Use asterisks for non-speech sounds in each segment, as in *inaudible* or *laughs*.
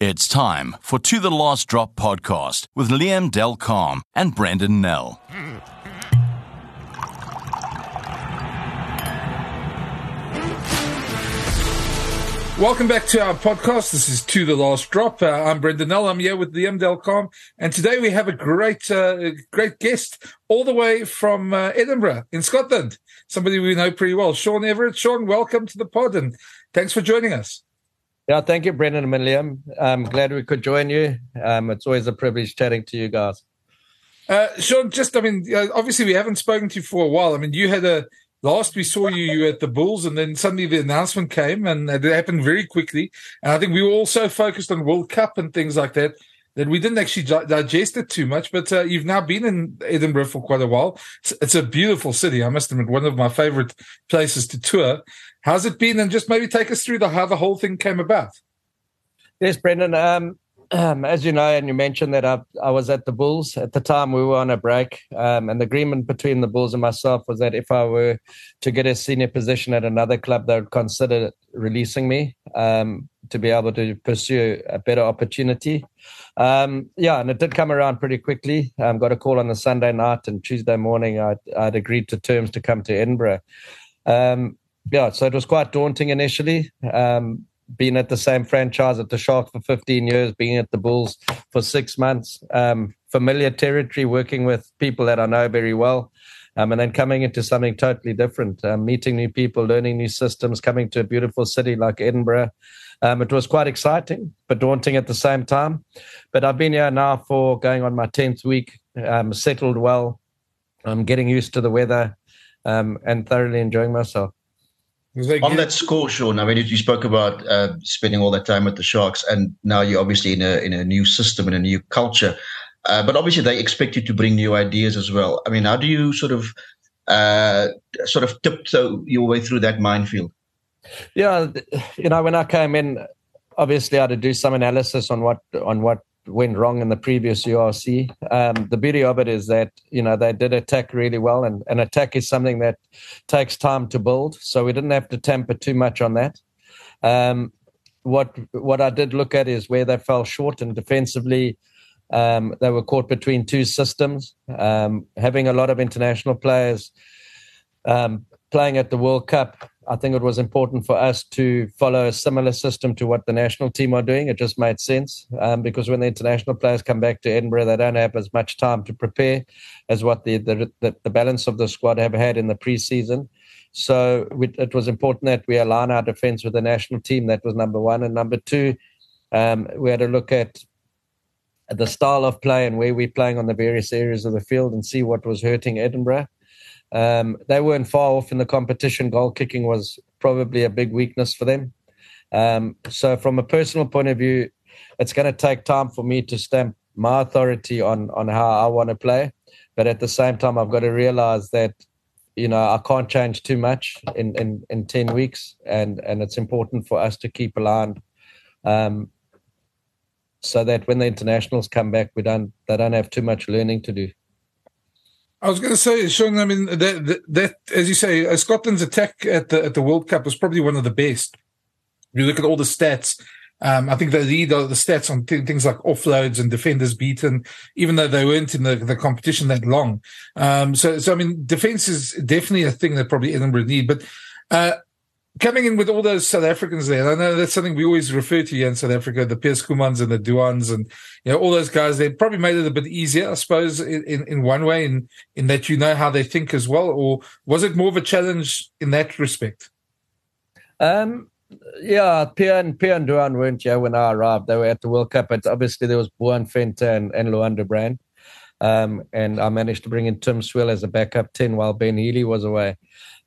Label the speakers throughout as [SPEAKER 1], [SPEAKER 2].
[SPEAKER 1] It's time for To the Last Drop podcast with Liam Del Carme and Brenden Nel.
[SPEAKER 2] Welcome back to our podcast. This is To the Last Drop. Uh, I'm Brenden Nel. I'm here with Liam Del Carme. And today we have a great, uh, great guest all the way from uh, Edinburgh in Scotland. Somebody we know pretty well. Sean Everitt. Sean, welcome to the pod and thanks for joining us.
[SPEAKER 3] Yeah, thank you, Brenden and William. I'm glad we could join you. Um, it's always a privilege chatting to you guys.
[SPEAKER 2] Uh, Sean, just, I mean, obviously we haven't spoken to you for a while. I mean, you had a, last we saw you, you were at the Bulls and then suddenly the announcement came and it happened very quickly. And I think we were all so focused on World Cup and things like that that we didn't actually digest it too much, but uh, you've now been in Edinburgh for quite a while. It's, it's, a beautiful city. I must admit, one of my favorite places to tour. How's it been? And just maybe take us through the how the whole thing came about.
[SPEAKER 3] Yes, Brenden. Um, *clears throat* um, as you know, and you mentioned that I, I, was at the Bulls at the time. We were on a break, um, and the agreement between the Bulls and myself was that if I were to get a senior position at another club, they would consider releasing me um, to be able to pursue a better opportunity. Um, yeah, and it did come around pretty quickly. Um, got a call on the Sunday night, and Tuesday morning, I'd, I'd agreed to terms to come to Edinburgh. Um, yeah, so it was quite daunting initially. Um, being at the same franchise at the Sharks for 15 years, being at the Bulls for six months, um, familiar territory, working with people that I know very well. Um, and then coming into something totally different, um, meeting new people, learning new systems, coming to a beautiful city like Edinburgh. Um, it was quite exciting, but daunting at the same time. But I've been here now for going on my 10th week, um, settled well. I'm getting used to the weather um, and thoroughly enjoying myself.
[SPEAKER 4] On that score, Sean, I mean, you spoke about uh, spending all that time with the Sharks, and now you're obviously in a in a new system and a new culture. Uh, but obviously, they expect you to bring new ideas as well. I mean, how do you sort of uh, sort of tiptoe your way through that minefield?
[SPEAKER 3] Yeah, you know, when I came in, obviously I had to do some analysis on what on what went wrong in the previous URC. Um, the beauty of it is that you know they did attack really well, and an attack is something that takes time to build. So we didn't have to temper too much on that. Um, what what I did look at is where they fell short, and defensively, um, they were caught between two systems. Um, having a lot of international players um, playing at the World Cup I think it was important for us to follow a similar system to what the national team are doing. It just made sense um, because when the international players come back to Edinburgh, they don't have as much time to prepare as what the the, the, the balance of the squad have had in the preseason. So we, it was important that we align our defence with the national team. That was number one, and number two, um, we had to look at the style of play and where we're playing on the various areas of the field and see what was hurting Edinburgh. Um, they weren't far off in the competition. Goal kicking was probably a big weakness for them. Um, so, from a personal point of view, it's going to take time for me to stamp my authority on on how I want to play. But at the same time, I've got to realize that you know I can't change too much in in, in ten weeks, and and it's important for us to keep aligned. Um, so that when the internationals come back, we don't they don't have too much learning to do.
[SPEAKER 2] I was going to say, Sean. I mean, that, that, that, as you say, uh, Scotland's attack at the at the World Cup was probably one of the best. If you look at all the stats, um, I think they lead the stats on th- things like offloads and defenders beaten, even though they weren't in the, the competition that long. Um, so, so I mean, defense is definitely a thing that probably Edinburgh need. But uh, coming in with all those South Africans there, I know that's something we always refer to here in South Africa, the Pierre Schoemans and the Duhans and, you know, all those guys, they probably made it a bit easier, I suppose, in, in, in one way, in, in that you know how they think as well, or was it more of a challenge in that respect?
[SPEAKER 3] Um, yeah, Pierre and, Pierre and Duhan weren't here when I arrived. They were at the World Cup, but obviously there was Boan Venter and, and Luanda Brand. Um, and I managed to bring in Tim Swill as a backup 10 while Ben Healy was away.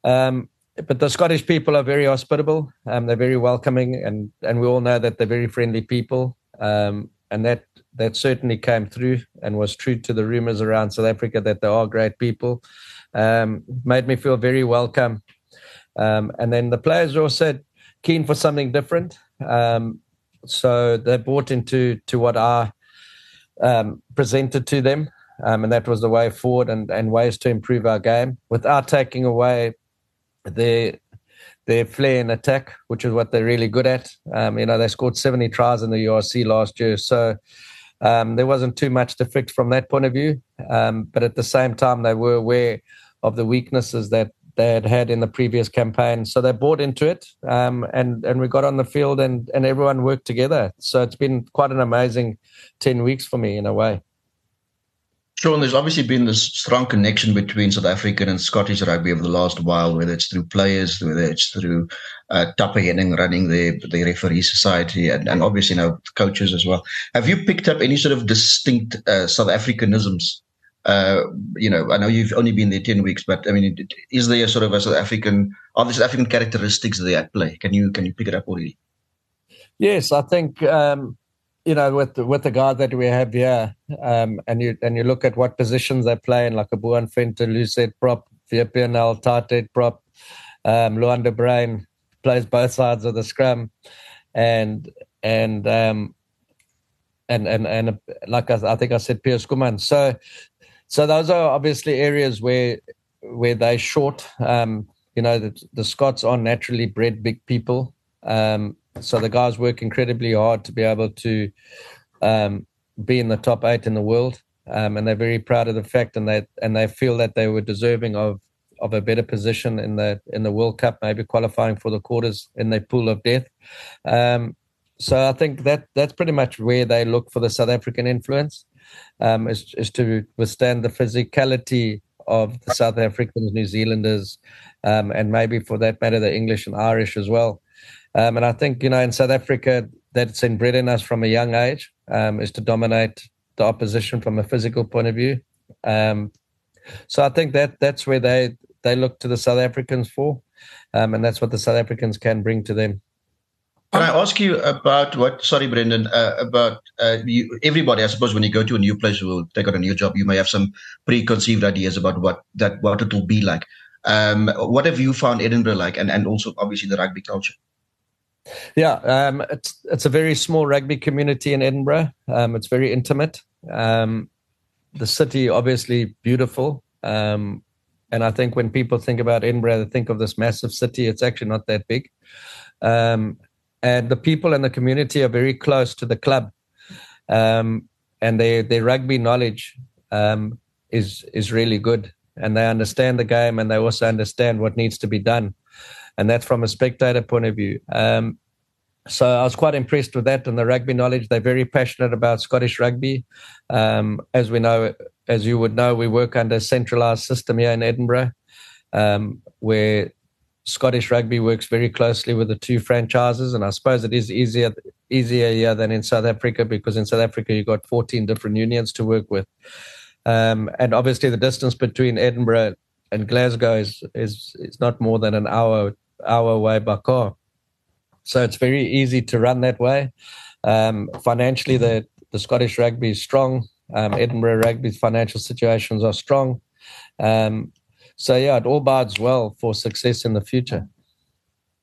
[SPEAKER 3] Um, but the Scottish people are very hospitable. Um, they're very welcoming, and and we all know that they're very friendly people. Um, and that that certainly came through and was true to the rumors around South Africa that they are great people. Um, made me feel very welcome. Um, and then the players said keen for something different. Um, so they bought into to what I um, presented to them. and that was the way forward and, and ways to improve our game without taking away their their flair in attack, which is what they're really good at. Um, you know, they scored 70 tries in the URC last year, so um, there wasn't too much to fix from that point of view. Um, but at the same time, they were aware of the weaknesses that they had had in the previous campaign, so they bought into it, um, and and we got on the field and and everyone worked together. So it's been quite an amazing 10 weeks for me in a way.
[SPEAKER 4] Sean, there's obviously been this strong connection between South African and Scottish rugby over the last while, whether it's through players, whether it's through uh, Tappe Henning running the, the referee society, and, and obviously now coaches as well. Have you picked up any sort of distinct uh, South Africanisms? Uh, you know, I know you've only been there 10 weeks, but I mean, is there sort of a South African, are there South African characteristics there at play? Can you, can you pick it up already?
[SPEAKER 3] Yes, I think, um, you know, with the, with the guys that we have here, um, and you and you look at what positions they play in, like a Boan Venter, loosehead prop, VPNL, tighthead prop, um, Luanda Brain plays both sides of the scrum, and and um, and and and like I, I think I said, Pierre Schoeman. So so those are obviously areas where where they short. Um, you know, the, the Scots are naturally bred big people. Um, so the guys work incredibly hard to be able to um, be in the top eight in the world, um, and they're very proud of the fact, and they and they feel that they were deserving of of a better position in the in the World Cup, maybe qualifying for the quarters in their pool of death. Um, so I think that that's pretty much where they look for the South African influence, um, is, is to withstand the physicality of the South Africans, New Zealanders, um, and maybe for that matter the English and Irish as well. Um, and I think, you know, in South Africa, that's inbred in us from a young age um, is to dominate the opposition from a physical point of view. Um, so I think that that's where they, they look to the South Africans for. Um, and that's what the South Africans can bring to them.
[SPEAKER 4] Can I ask you about what? Sorry, Brenden. Uh, about uh, you, everybody. I suppose when you go to a new place or take on a new job, you may have some preconceived ideas about what that what it will be like. Um, what have you found Edinburgh like, and and also obviously the rugby culture?
[SPEAKER 3] Yeah, um, it's it's a very small rugby community in Edinburgh. Um, it's very intimate. Um, the city, obviously, beautiful. Um, and I think when people think about Edinburgh, they think of this massive city. It's actually not that big. Um, and the people in the community are very close to the club, um, and their their rugby knowledge is is really good. And they understand the game, and they also understand what needs to be done and that's from a spectator point of view. Um, so I was quite impressed with that and the rugby knowledge. They're very passionate about Scottish rugby. Um, as we know, as you would know, we work under a centralised system here in Edinburgh, um, where Scottish rugby works very closely with the two franchises, and I suppose it is easier easier here than in South Africa because in South Africa you've got 14 different unions to work with, um, and obviously the distance between Edinburgh and Glasgow is is, is not more than an hour hour way by car. So it's very easy to run that way. Um, financially, the, the Scottish rugby is strong. Um, Edinburgh rugby's financial situations are strong. Um, so, yeah, it all bodes well for success in the future.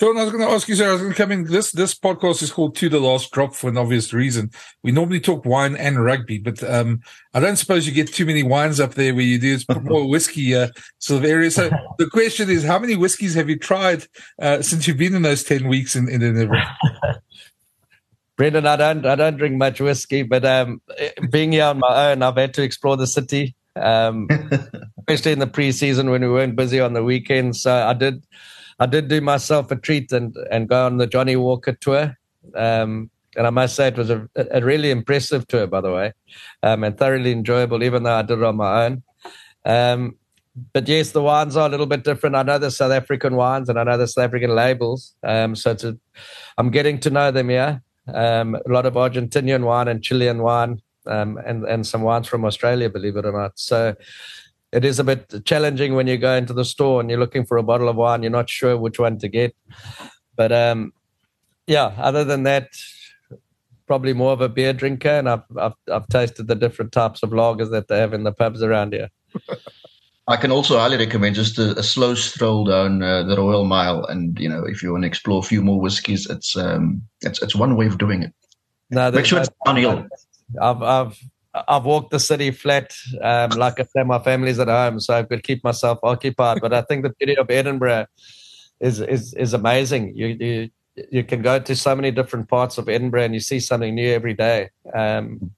[SPEAKER 2] Sean, I was going to ask you, sir, I was going to come in. This this podcast is called To the Last Drop for an obvious reason. We normally talk wine and rugby, but um, I don't suppose you get too many wines up there where you do. It's more *laughs* whiskey uh, sort of area. So *laughs* the question is, how many whiskeys have you tried uh, since you've been in those 10 weeks in, in the *laughs*
[SPEAKER 3] Brenden, I don't, I don't drink much whiskey, but um, being here on my own, I've had to explore the city, um, especially in the pre-season when we weren't busy on the weekends. So I did I did do myself a treat and and go on the Johnnie Walker tour. Um, and I must say it was a, a really impressive tour, by the way, um, and thoroughly enjoyable, even though I did it on my own. Um, but yes, the wines are a little bit different. I know the South African wines and I know the South African labels. Um, so I'm getting to know them here. Um, a lot of Argentinian wine and Chilean wine, um, and and some wines from Australia, believe it or not. So it is a bit challenging when you go into the store and you're looking for a bottle of wine. You're not sure which one to get. But um, yeah, other than that, probably more of a beer drinker, and I've, I've I've tasted the different types of lagers that they have in the pubs around here.
[SPEAKER 4] I can also highly recommend just a, a slow stroll down uh, the Royal Mile, and you know if you want to explore a few more whiskies, it's um it's it's one way of doing it. No, make sure it's downhill.
[SPEAKER 3] I've I've I've walked the city flat. Um, like I said, my family's at home, so I could keep myself occupied. But I think the beauty of Edinburgh is is is amazing. You you you can go to so many different parts of Edinburgh and you see something new every day, um,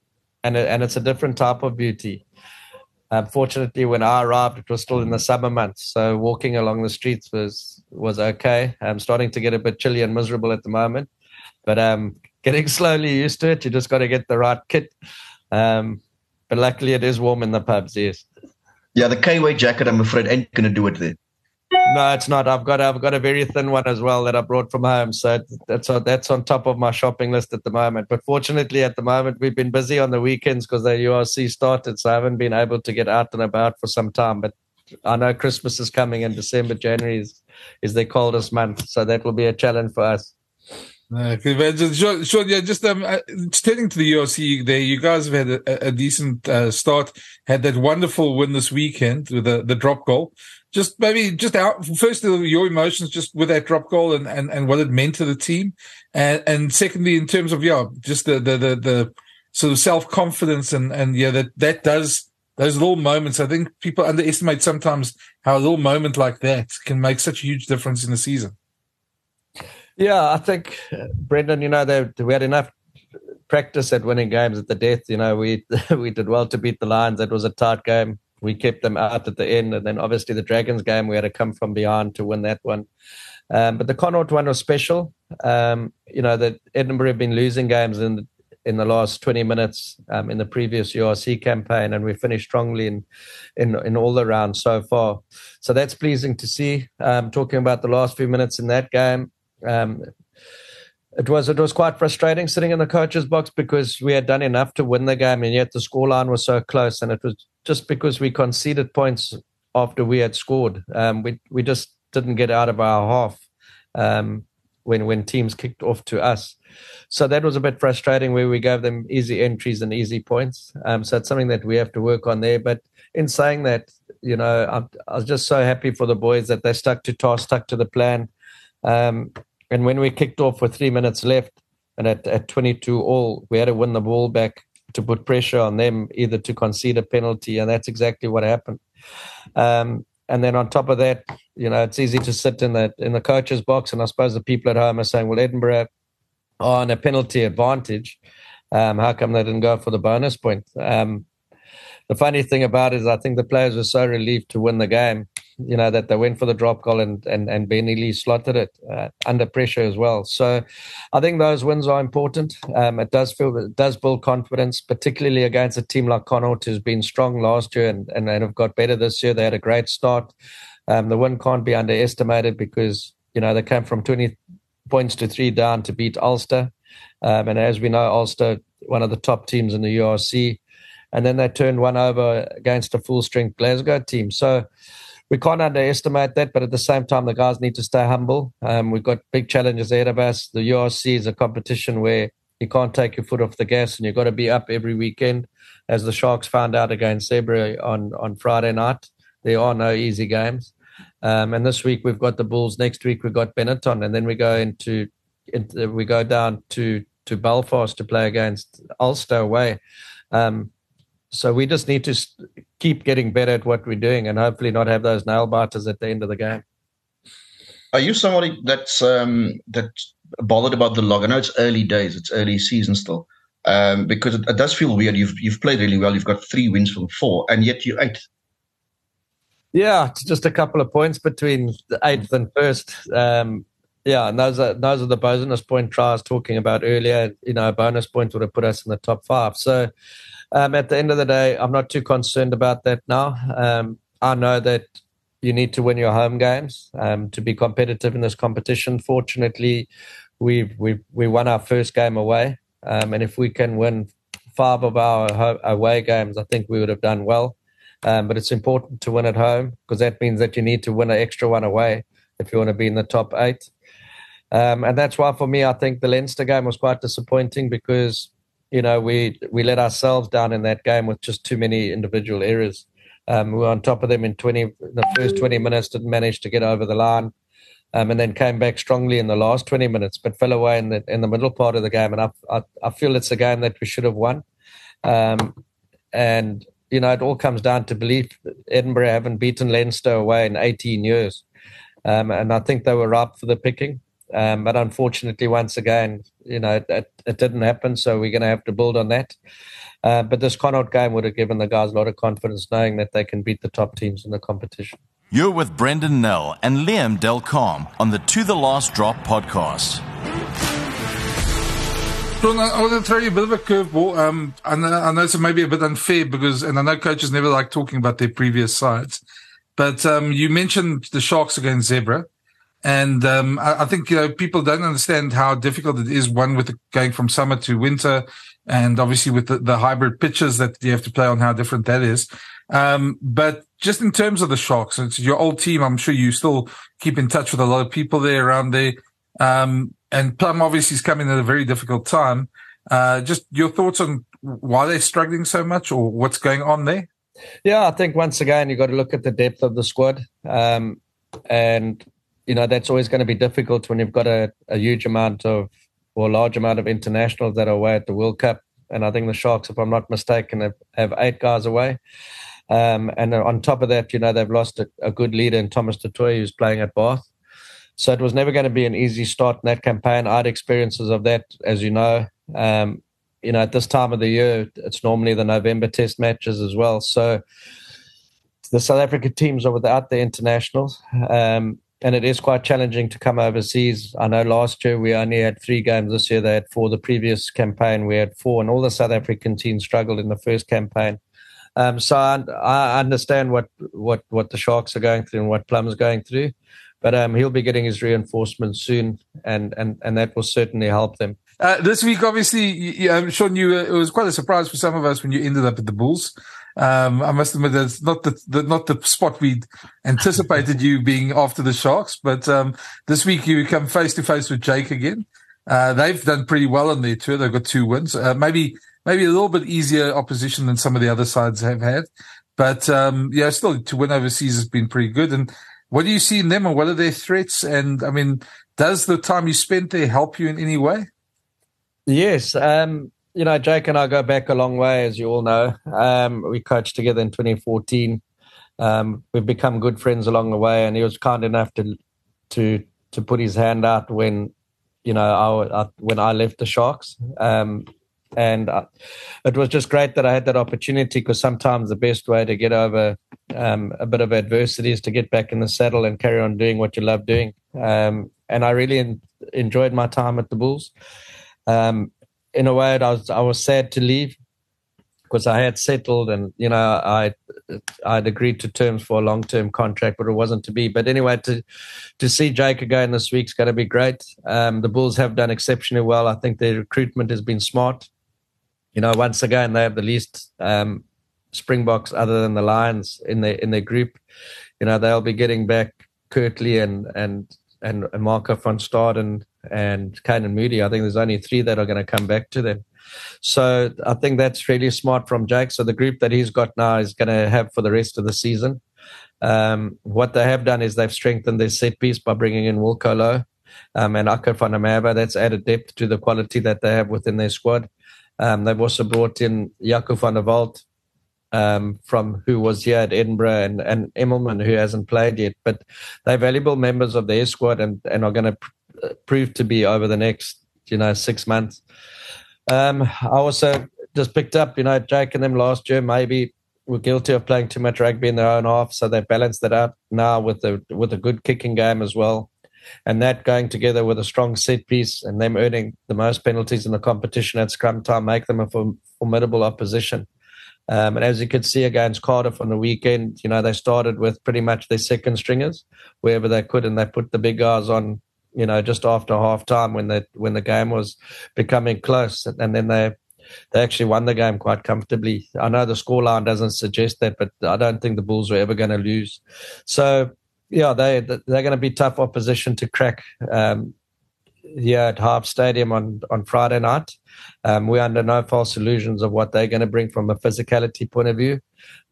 [SPEAKER 3] and and it's a different type of beauty. Unfortunately, when I arrived, it was still in the summer months, so walking along the streets was was okay. I'm starting to get a bit chilly and miserable at the moment, but um, getting *laughs* slowly used to it. You just got to get the right kit. Um, but luckily, it is warm in the pubs. Yes.
[SPEAKER 4] Yeah, the K-way jacket. I'm afraid ain't going to do it there.
[SPEAKER 3] No, it's not. I've got I've got a very thin one as well that I brought from home, so that's on, that's on top of my shopping list at the moment. But fortunately, at the moment, we've been busy on the weekends because the URC started, so I haven't been able to get out and about for some time. But I know Christmas is coming, and December, January is, is the coldest month, so that will be a challenge for us.
[SPEAKER 2] Okay, sure, sure, yeah, just um, uh, turning to the URC there, you guys have had a, a decent uh, start, had that wonderful win this weekend with the, the drop goal just maybe just out first your emotions just with that drop goal and, and, and what it meant to the team and and secondly in terms of yeah just the the the, the sort of self confidence and and yeah that that does those little moments I think people underestimate sometimes how a little moment like that can make such a huge difference in the season.
[SPEAKER 3] Yeah, I think Brenden, you know, they, we had enough practice at winning games at the death. You know, we *laughs* we did well to beat the Lions. It was a tight game we kept them out at the end. And then obviously the Dragons game, we had to come from beyond to win that one. Um, but the Connacht one was special. Um, you know, that Edinburgh have been losing games in in the last 20 minutes um, in the previous URC campaign, and we finished strongly in, in, in all the rounds so far. So that's pleasing to see. Um, talking about the last few minutes in that game, um, it was it was quite frustrating sitting in the coach's box because we had done enough to win the game and yet the scoreline was so close and it was just because we conceded points after we had scored. Um, we we just didn't get out of our half um, when when teams kicked off to us. So that was a bit frustrating where we gave them easy entries and easy points. Um, so it's something that we have to work on there. But in saying that, you know, I'm, I was just so happy for the boys that they stuck to task, stuck to the plan. Um, and when we kicked off with three minutes left, and at, at 22 all, we had to win the ball back to put pressure on them, either to concede a penalty, and that's exactly what happened. Um, and then on top of that, you know, it's easy to sit in the in the coach's box, and I suppose the people at home are saying, "Well, Edinburgh on a penalty advantage. Um, how come they didn't go for the bonus point?" Um, the funny thing about it is, I think the players were so relieved to win the game you know, that they went for the drop goal and and and Ben Healy slotted it uh, under pressure as well. So I think those wins are important. Um, it does feel it does build confidence, particularly against a team like Connacht who's been strong last year and, and, and have got better this year. They had a great start. Um, the win can't be underestimated because you know they came from 20 points to three down to beat Ulster. Um, and as we know, Ulster, one of the top teams in the URC, and then they turned one over against a full strength Glasgow team. So we can't underestimate that, but at the same time, the guys need to stay humble. Um, we've got big challenges ahead of us. The URC is a competition where you can't take your foot off the gas, and you've got to be up every weekend. As the Sharks found out against Zebre on on Friday night, there are no easy games. Um, and this week we've got the Bulls. Next week we've got Benetton, and then we go into, into we go down to to Belfast to play against Ulster away. Um, so we just need to keep getting better at what we're doing and hopefully not have those nail biters at the end of the game.
[SPEAKER 4] Are you somebody that's um, that's bothered about the log? I know it's early days, it's early season still, um, because it, it, does feel weird. You've you've played really well. You've got three wins from four, and yet you eighth.
[SPEAKER 3] Yeah, it's just a couple of points between the eighth and first. Um, yeah, and those are those are the bonus point tries talking about earlier. You know, a bonus point would have put us in the top five. So um, at the end of the day, I'm not too concerned about that now. Um, I know that you need to win your home games um, to be competitive in this competition. Fortunately, we've we we won our first game away, um, and if we can win five of our away games, I think we would have done well. Um, but it's important to win at home because that means that you need to win an extra one away if you want to be in the top eight. Um, and that's why, for me, I think the Leinster game was quite disappointing because you know, we we let ourselves down in that game with just too many individual errors. Um, we were on top of them in 20, the first 20 minutes, didn't manage to get over the line, um, and then came back strongly in the last 20 minutes, but fell away in the in the middle part of the game. And I I, I feel it's a game that we should have won. Um, and you know, it all comes down to belief. Edinburgh haven't beaten Leinster away in 18 years. um, and I think they were ripe for the picking. Um, but unfortunately, once again, you know, it, it didn't happen. So we're going to have to build on that. Uh, but this Connacht game would have given the guys a lot of confidence knowing that they can beat the top teams in the competition.
[SPEAKER 1] You're with Brenden Nel and Liam Del Carme on the To the Last Drop podcast.
[SPEAKER 2] Sean, I want to throw you a bit of a curveball. Um, I know, I know it's maybe a bit unfair because, and I know coaches never like talking about their previous sides, but um, you mentioned the Sharks against Zebre. And um, I, I, think you know people don't understand how difficult it is. One with the, going from summer to winter, and obviously with the, the, hybrid pitches that you have to play on, how different that is. Um, but just in terms of the Sharks, it's your old team. I'm sure you still keep in touch with a lot of people there around there. Um, and Plum obviously is coming at a very difficult time. Uh, just your thoughts on why they're struggling so much or what's going on there?
[SPEAKER 3] Yeah, I think once again, you've got to look at the depth of the squad. Um, and you know that's always going to be difficult when you've got a, a huge amount of or a large amount of internationals that are away at the World Cup. And I think the Sharks, if I'm not mistaken, have, have eight guys away. Um, and on top of that, you know, they've lost a, a good leader in Thomas du Toit, who's playing at Bath. So it was never going to be an easy start in that campaign. I had experiences of that, as you know. Um, you know, at this time of the year, it's normally the November test matches as well. So the South African teams are without the internationals. Um, and it is quite challenging to come overseas. I know last year we only had three games. This year they had four. The previous campaign we had four, and all the South African teams struggled in the first campaign. Um, so I, I, understand what, what what the Sharks are going through and what Plum's going through, but um, he'll be getting his reinforcements soon, and and and that will certainly help them.
[SPEAKER 2] Uh, this week, obviously, I'm sure you, uh, it was quite a surprise for some of us when you ended up at the Bulls. Um, I must admit that's not the, the, not the spot we'd anticipated you being after the Sharks, but um, this week you come face to face with Jake again. Uh, they've done pretty well on their tour. They've got two wins. Uh, maybe maybe a little bit easier opposition than some of the other sides have had, but um, yeah, still to win overseas has been pretty good. And what do you see in them, and what are their threats? And I mean, does the time you spent there help you in any way?
[SPEAKER 3] Yes. Um, you know, Jake and I go back a long way, as you all know. Um, we coached together in 2014. Um, we've become good friends along the way, and he was kind enough to to to put his hand out when you know I, I when I left the Sharks. Um, and I, it was just great that I had that opportunity because sometimes the best way to get over um, a bit of adversity is to get back in the saddle and carry on doing what you love doing. Um, and I really en- enjoyed my time at the Bulls. Um, in a way, I was I was sad to leave because I had settled and you know I I'd agreed to terms for a long term contract, but it wasn't to be. But anyway, to to see Jake again this week's going to be great. Um, the Bulls have done exceptionally well. I think their recruitment has been smart. You know, once again, they have the least um, Springboks other than the Lions in their in their group. You know, they'll be getting back Kurt-Lee and and and, and Marco van Staden and Canan Moodie. I think there's only three that are going to come back to them. So I think that's really smart from Jake. So the group that he's got now is going to have for the rest of the season. Um, what they have done is they've strengthened their set piece by bringing in Wilco Louw um, and der Merwe. That's added depth to the quality that they have within their squad. Um, they've also brought in Jaco van der Walt um, from who was here at Edinburgh and, and Emmelman, who hasn't played yet. But they're valuable members of their squad and, and are going to pr- prove to be over the next, you know, six months. Um, I also just picked up, you know, Jake and them last year maybe were guilty of playing too much rugby in their own half, so they balanced that out now with a with a good kicking game as well. And that going together with a strong set piece and them earning the most penalties in the competition at scrum time make them a formidable opposition. Um, and as you could see against Cardiff on the weekend, you know, they started with pretty much their second stringers wherever they could, and they put the big guys on, you know, just after half time when the when the game was becoming close, and then they they actually won the game quite comfortably. I know the scoreline doesn't suggest that, but I don't think the Bulls were ever going to lose. So yeah, they they're going to be tough opposition to crack. Um, here at Harp Stadium on, on Friday night. Um, we're under no false illusions of what they're going to bring from a physicality point of view.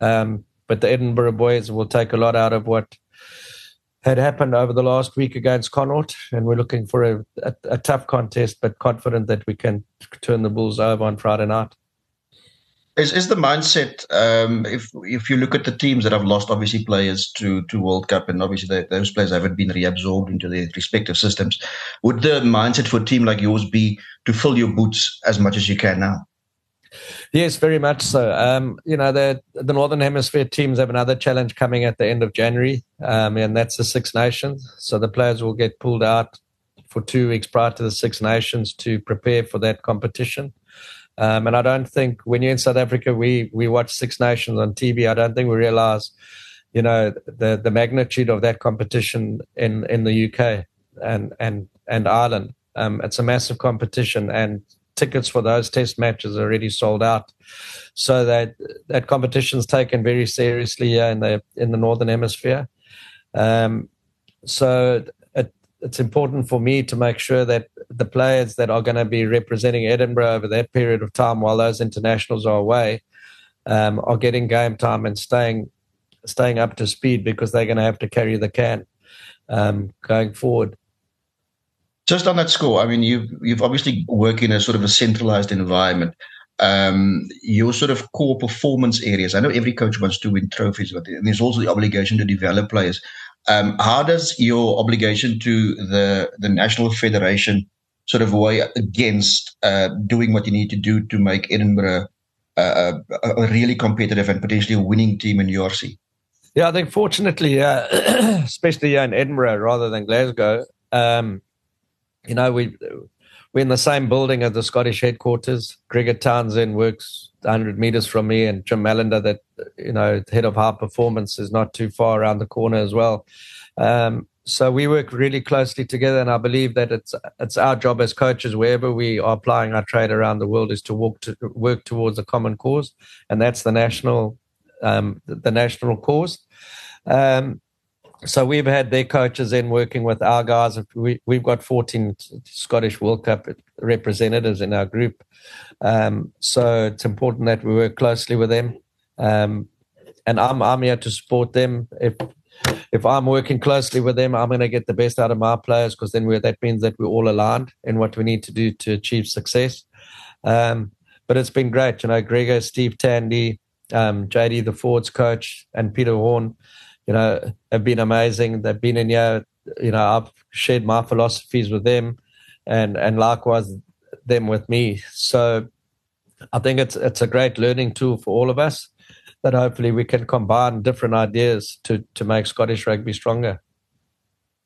[SPEAKER 3] Um, but the Edinburgh boys will take a lot out of what had happened over the last week against Connacht, and we're looking for a, a, a tough contest, but confident that we can turn the Bulls over on Friday night.
[SPEAKER 4] Is is the mindset um, if if you look at the teams that have lost obviously players to to World Cup and obviously those players haven't been reabsorbed into their respective systems, would the mindset for a team like yours be to fill your boots as much as you can now?
[SPEAKER 3] Yes, very much so. Um, you know, the the Northern Hemisphere teams have another challenge coming at the end of January, um, and that's the Six Nations. So the players will get pulled out for two weeks prior to the Six Nations to prepare for that competition. Um, and I don't think when you're in South Africa, we we watch Six Nations on TV. I don't think we realize, you know, the the magnitude of that competition in in the UK and and and Ireland. Um, it's a massive competition, and tickets for those test matches are already sold out. So that that competition's taken very seriously here in the in the northern hemisphere. Um, so it's important for me to make sure that the players that are going to be representing Edinburgh over that period of time while those internationals are away um, are getting game time and staying staying up to speed because they're going to have to carry the can um, going forward.
[SPEAKER 4] Just on that score, I mean, you've you've obviously worked in a sort of a centralized environment. Um, your sort of core performance areas. I know every coach wants to win trophies, but there's also the obligation to develop players. Um, how does your obligation to the the national federation sort of weigh against uh, doing what you need to do to make Edinburgh uh, a, a, really competitive and potentially winning team in URC?
[SPEAKER 3] Yeah, I think fortunately, uh, *clears throat* especially in Edinburgh rather than Glasgow, um, you know, we we're in the same building as the Scottish headquarters. Gregor Townsend works 100 meters from me, and Jim Mallinder, that you know, head of high performance, is not too far around the corner as well. Um, so we work really closely together, and I believe that it's it's our job as coaches, wherever we are applying our trade around the world, is to walk to work towards a common cause, and that's the national um, the national cause. Um, so we've had their coaches in working with our guys. We, we've got 14 Scottish World Cup representatives in our group. Um, so it's important that we work closely with them. Um, and I'm, I'm here to support them. If if I'm working closely with them, I'm going to get the best out of my players because then that means that we're all aligned in what we need to do to achieve success. Um, but it's been great. You know, Gregor, Steve Tandy, um, JD, the Forwards coach, and Peter Horn you know, have been amazing. They've been in here, you know, I've shared my philosophies with them and, and likewise them with me. So I think it's, it's a great learning tool for all of us that hopefully we can combine different ideas to, to make Scottish rugby stronger.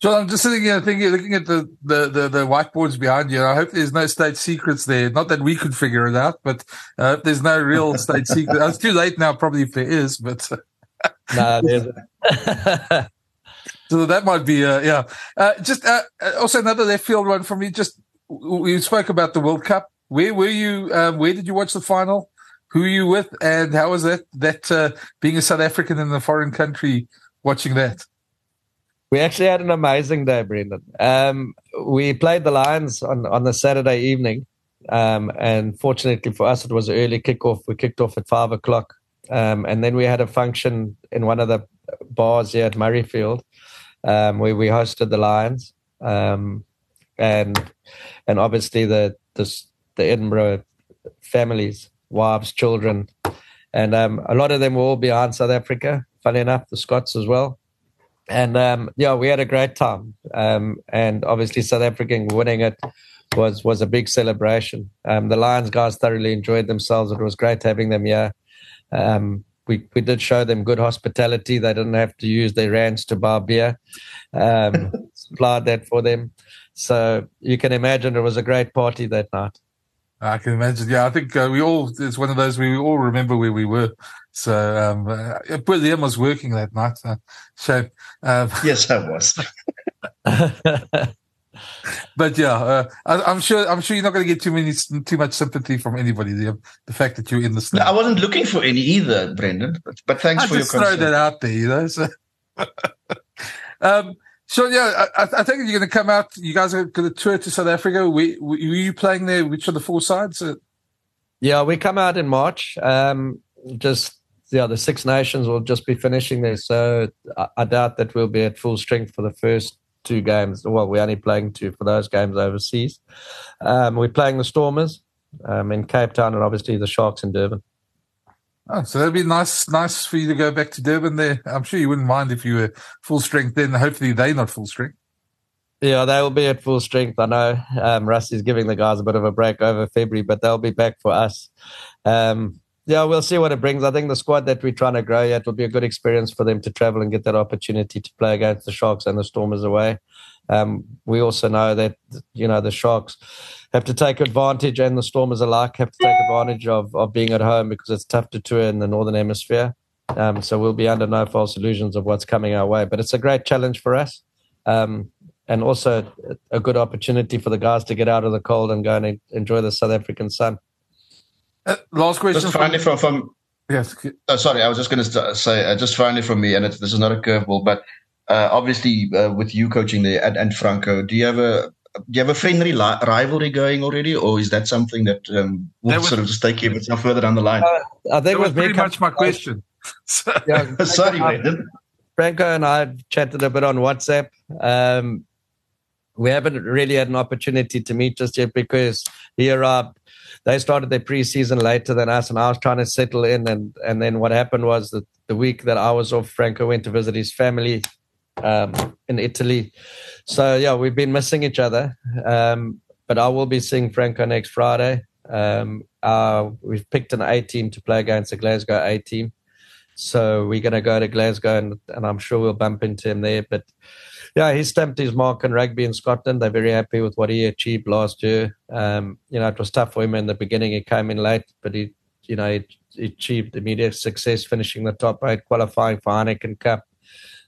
[SPEAKER 2] Sean, I'm just sitting here thinking, looking at the, the, the, the, whiteboards behind you. I hope there's no state secrets there. Not that we could figure it out, but uh, there's no real state secret. It's too late now, probably if there is, but *laughs*
[SPEAKER 3] no, *laughs*
[SPEAKER 2] so that might be, uh, yeah. Uh, just uh, uh, also another left field one from me. Just we spoke about the World Cup. Where were you? Um, where did you watch the final? Who are you with? And how was that? That uh, being a South African in a foreign country, watching that.
[SPEAKER 3] We actually had an amazing day, Brenden. Um, we played the Lions on, on the Saturday evening. Um, and fortunately for us, it was an early kickoff. We kicked off at five o'clock. Um, and then we had a function in one of the bars here at Murrayfield um, where we hosted the Lions. Um, and and obviously the, the, the Edinburgh families, wives, children, and um, a lot of them were all behind South Africa. Funny enough, the Scots as well. And um, yeah, we had a great time. Um, and obviously, South African winning it was was a big celebration. Um, the Lions guys thoroughly enjoyed themselves. It was great having them here. Um, we, we did show them good hospitality. They didn't have to use their rands to buy beer. Um, *laughs* supplied that for them. So you can imagine it was a great party that night.
[SPEAKER 2] I can imagine. Yeah, I think uh, we all, it's one of those we all remember where we were. So, um, uh, Liam was working that night. So, shame.
[SPEAKER 4] Um, yes, I was. *laughs* *laughs*
[SPEAKER 2] but yeah, uh, I, am sure. I'm sure you're not going to get too many, too much sympathy from anybody. The, the fact that you're in the.
[SPEAKER 4] Stand. No, I wasn't looking for any either, Brenden. But, but thanks
[SPEAKER 2] I
[SPEAKER 4] for
[SPEAKER 2] just
[SPEAKER 4] your.
[SPEAKER 2] throw that out there, you know. So, *laughs* um, so yeah, I, I, think you're going to come out. You guys are going to tour to South Africa. We, were you playing there? Which of the four sides?
[SPEAKER 3] Yeah, we come out in March. Um, just yeah, the Six Nations will just be finishing there, so I, I doubt that we'll be at full strength for the first two games. Well, we're only playing two for those games overseas. Um, we're playing the Stormers um, in Cape Town and obviously the Sharks in Durban.
[SPEAKER 2] Oh, so that'd be nice, nice for you to go back to Durban there. I'm sure you wouldn't mind if you were full strength then. Hopefully they're not full strength.
[SPEAKER 3] Yeah, they will be at full strength. I know um, Rusty's giving the guys a bit of a break over February, but they'll be back for us. Um, yeah, we'll see what it brings. I think the squad that we're trying to grow yet will be a good experience for them to travel and get that opportunity to play against the Sharks and the Stormers away. Um, we also know that you know the Sharks have to take advantage, and the Stormers alike have to take advantage of of being at home because it's tough to tour in the Northern Hemisphere. Um, so we'll be under no false illusions of what's coming our way. But it's a great challenge for us, um, and also a good opportunity for the guys to get out of the cold and go and enjoy the South African sun.
[SPEAKER 2] Uh, last question.
[SPEAKER 4] Just finally from, from
[SPEAKER 2] yes.
[SPEAKER 4] Oh, sorry, I was just going to say uh, just finally from me, and this is not a curveball, but uh, obviously uh, with you coaching there and, and, Franco, do you have a do you have a friendly li- rivalry going already, or is that something that um, will that was, sort of just take you a bit further down the line?
[SPEAKER 2] Uh, I think that was pretty much my question. *laughs*
[SPEAKER 4] yeah, *laughs* sorry, Brenden.
[SPEAKER 3] Franco and I chatted a bit on WhatsApp. Um, we haven't really had an opportunity to meet just yet because arrived. They started their preseason later than us, and I was trying to settle in. And and then what happened was that the week that I was off, Franco went to visit his family um, in Italy. So yeah, we've been missing each other. Um, but I will be seeing Franco next Friday. Um, uh, we've picked an A team to play against the Glasgow A team. So we're going to go to Glasgow, and, and, I'm sure we'll bump into him there. But yeah, he stamped his mark in rugby in Scotland. They're very happy with what he achieved last year. Um, you know, it was tough for him in the beginning. He came in late, but he, you know, he, he achieved immediate success, finishing the top eight, qualifying for Heineken Cup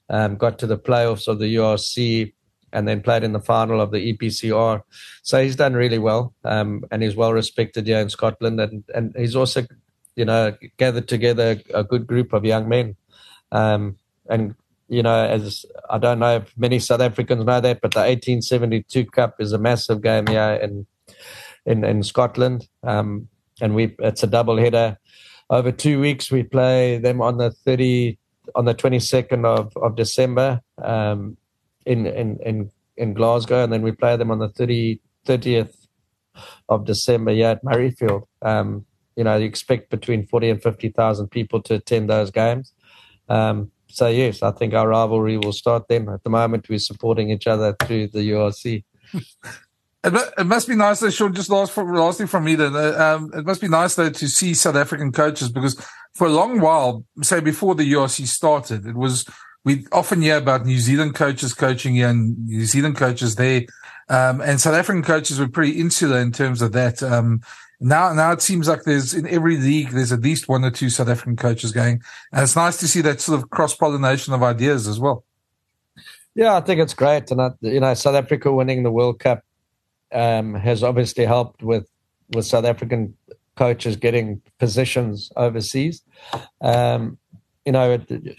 [SPEAKER 3] um, got to the playoffs of the URC, and then played in the final of the EPCR. So he's done really well, um, and he's well respected here in Scotland, and and he's also, you know, gathered together a good group of young men, um, and you know, as I don't know if many South Africans know that, but the 1872 Cup is a massive game here in in, in Scotland, um, and we it's a double header. Over two weeks, we play them on the 30 on the 22nd of, of December um, in, in, in, in Glasgow, and then we play them on the 30, 30th of December yeah, at Murrayfield. Um, you know, you expect between 40 and 50,000 people to attend those games. Um, so, yes, I think our rivalry will start then. At the moment, we're supporting each other through the URC. *laughs*
[SPEAKER 2] It, must be nice, though, Sean, just last, lastly from me, then, um, it must be nice, though, to see South African coaches because for a long while, say before the URC started, it was, we often hear about New Zealand coaches coaching here and New Zealand coaches there. Um, and South African coaches were pretty insular in terms of that. Um, now, now it seems like there's in every league, there's at least one or two South African coaches going. And it's nice to see that sort of cross pollination of ideas as well.
[SPEAKER 3] Yeah, I think it's great. And, you know, South Africa winning the World Cup um, has obviously helped with with South African coaches getting positions overseas. Um, you know, it,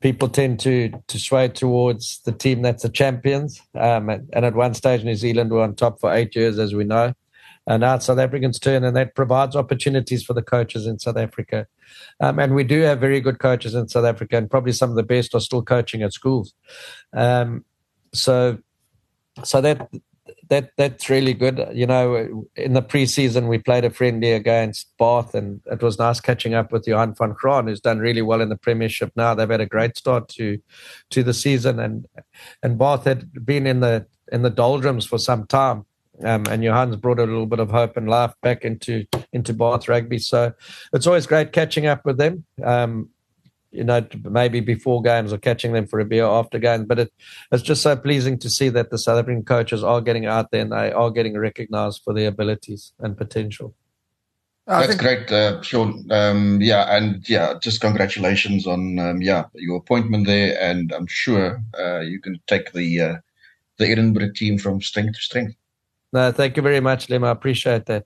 [SPEAKER 3] people tend to to sway towards the team that's the champions. Um, and, and, at one stage, New Zealand were on top for eight years, as we know. And now South Africans' turn, and that provides opportunities for the coaches in South Africa. Um, and we do have very good coaches in South Africa, and probably some of the best are still coaching at schools. Um, so, so that that that's really good. You know, in the preseason we played a friendly against Bath, and it was nice catching up with Johan van Graan, who's done really well in the Premiership. Now they've had a great start to to the season, and and Bath had been in the in the doldrums for some time. Um, and Johan's brought a little bit of hope and life back into into Bath rugby. So it's always great catching up with them. Um, you know, maybe before games or catching them for a beer after games. But it, it's just so pleasing to see that the South African coaches are getting out there and they are getting recognized for their abilities and potential.
[SPEAKER 4] That's think- great, uh, Sean. Um, yeah, and yeah, just congratulations on um, yeah your appointment there, and I'm sure uh, you can take the uh, the Edinburgh team from strength to strength.
[SPEAKER 3] No, thank you very much, Liam. I appreciate that.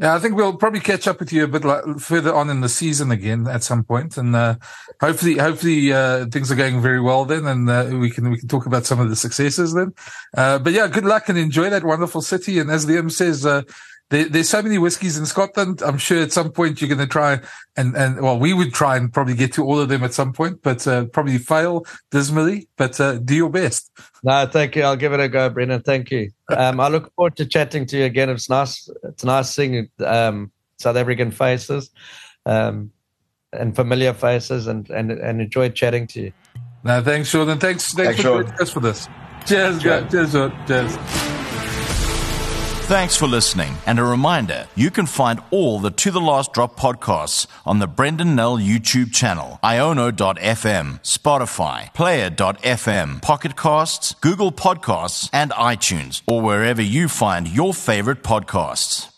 [SPEAKER 2] Yeah, I think we'll probably catch up with you a bit like, further on in the season again at some point, and uh, hopefully, hopefully uh, things are going very well then, and uh, we can we can talk about some of the successes then. Uh, but yeah, good luck and enjoy that wonderful city. And as Liam says, uh, there, there's so many whiskies in Scotland. I'm sure at some point you're going to try and, and well, we would try and probably get to all of them at some point, but uh, probably fail dismally, but uh, do your best.
[SPEAKER 3] No, thank you. I'll give it a go, Brenden. Thank you. Um, I look forward to chatting to you again. It's nice. It's nice seeing um, South African faces. Um, and familiar faces, and and and enjoyed chatting to you.
[SPEAKER 2] No, thanks, Sean, and thanks, thanks,
[SPEAKER 4] Thanks,
[SPEAKER 2] for
[SPEAKER 4] Sean.
[SPEAKER 2] for this. Cheers, guys. Cheers, Sean. Cheers.
[SPEAKER 1] Thanks for listening. And a reminder, you can find all the To the Last Drop podcasts on the Brenden Nel YouTube channel, iono.fm, Spotify, player.fm, Pocket Casts, Google Podcasts, and iTunes, or wherever you find your favorite podcasts.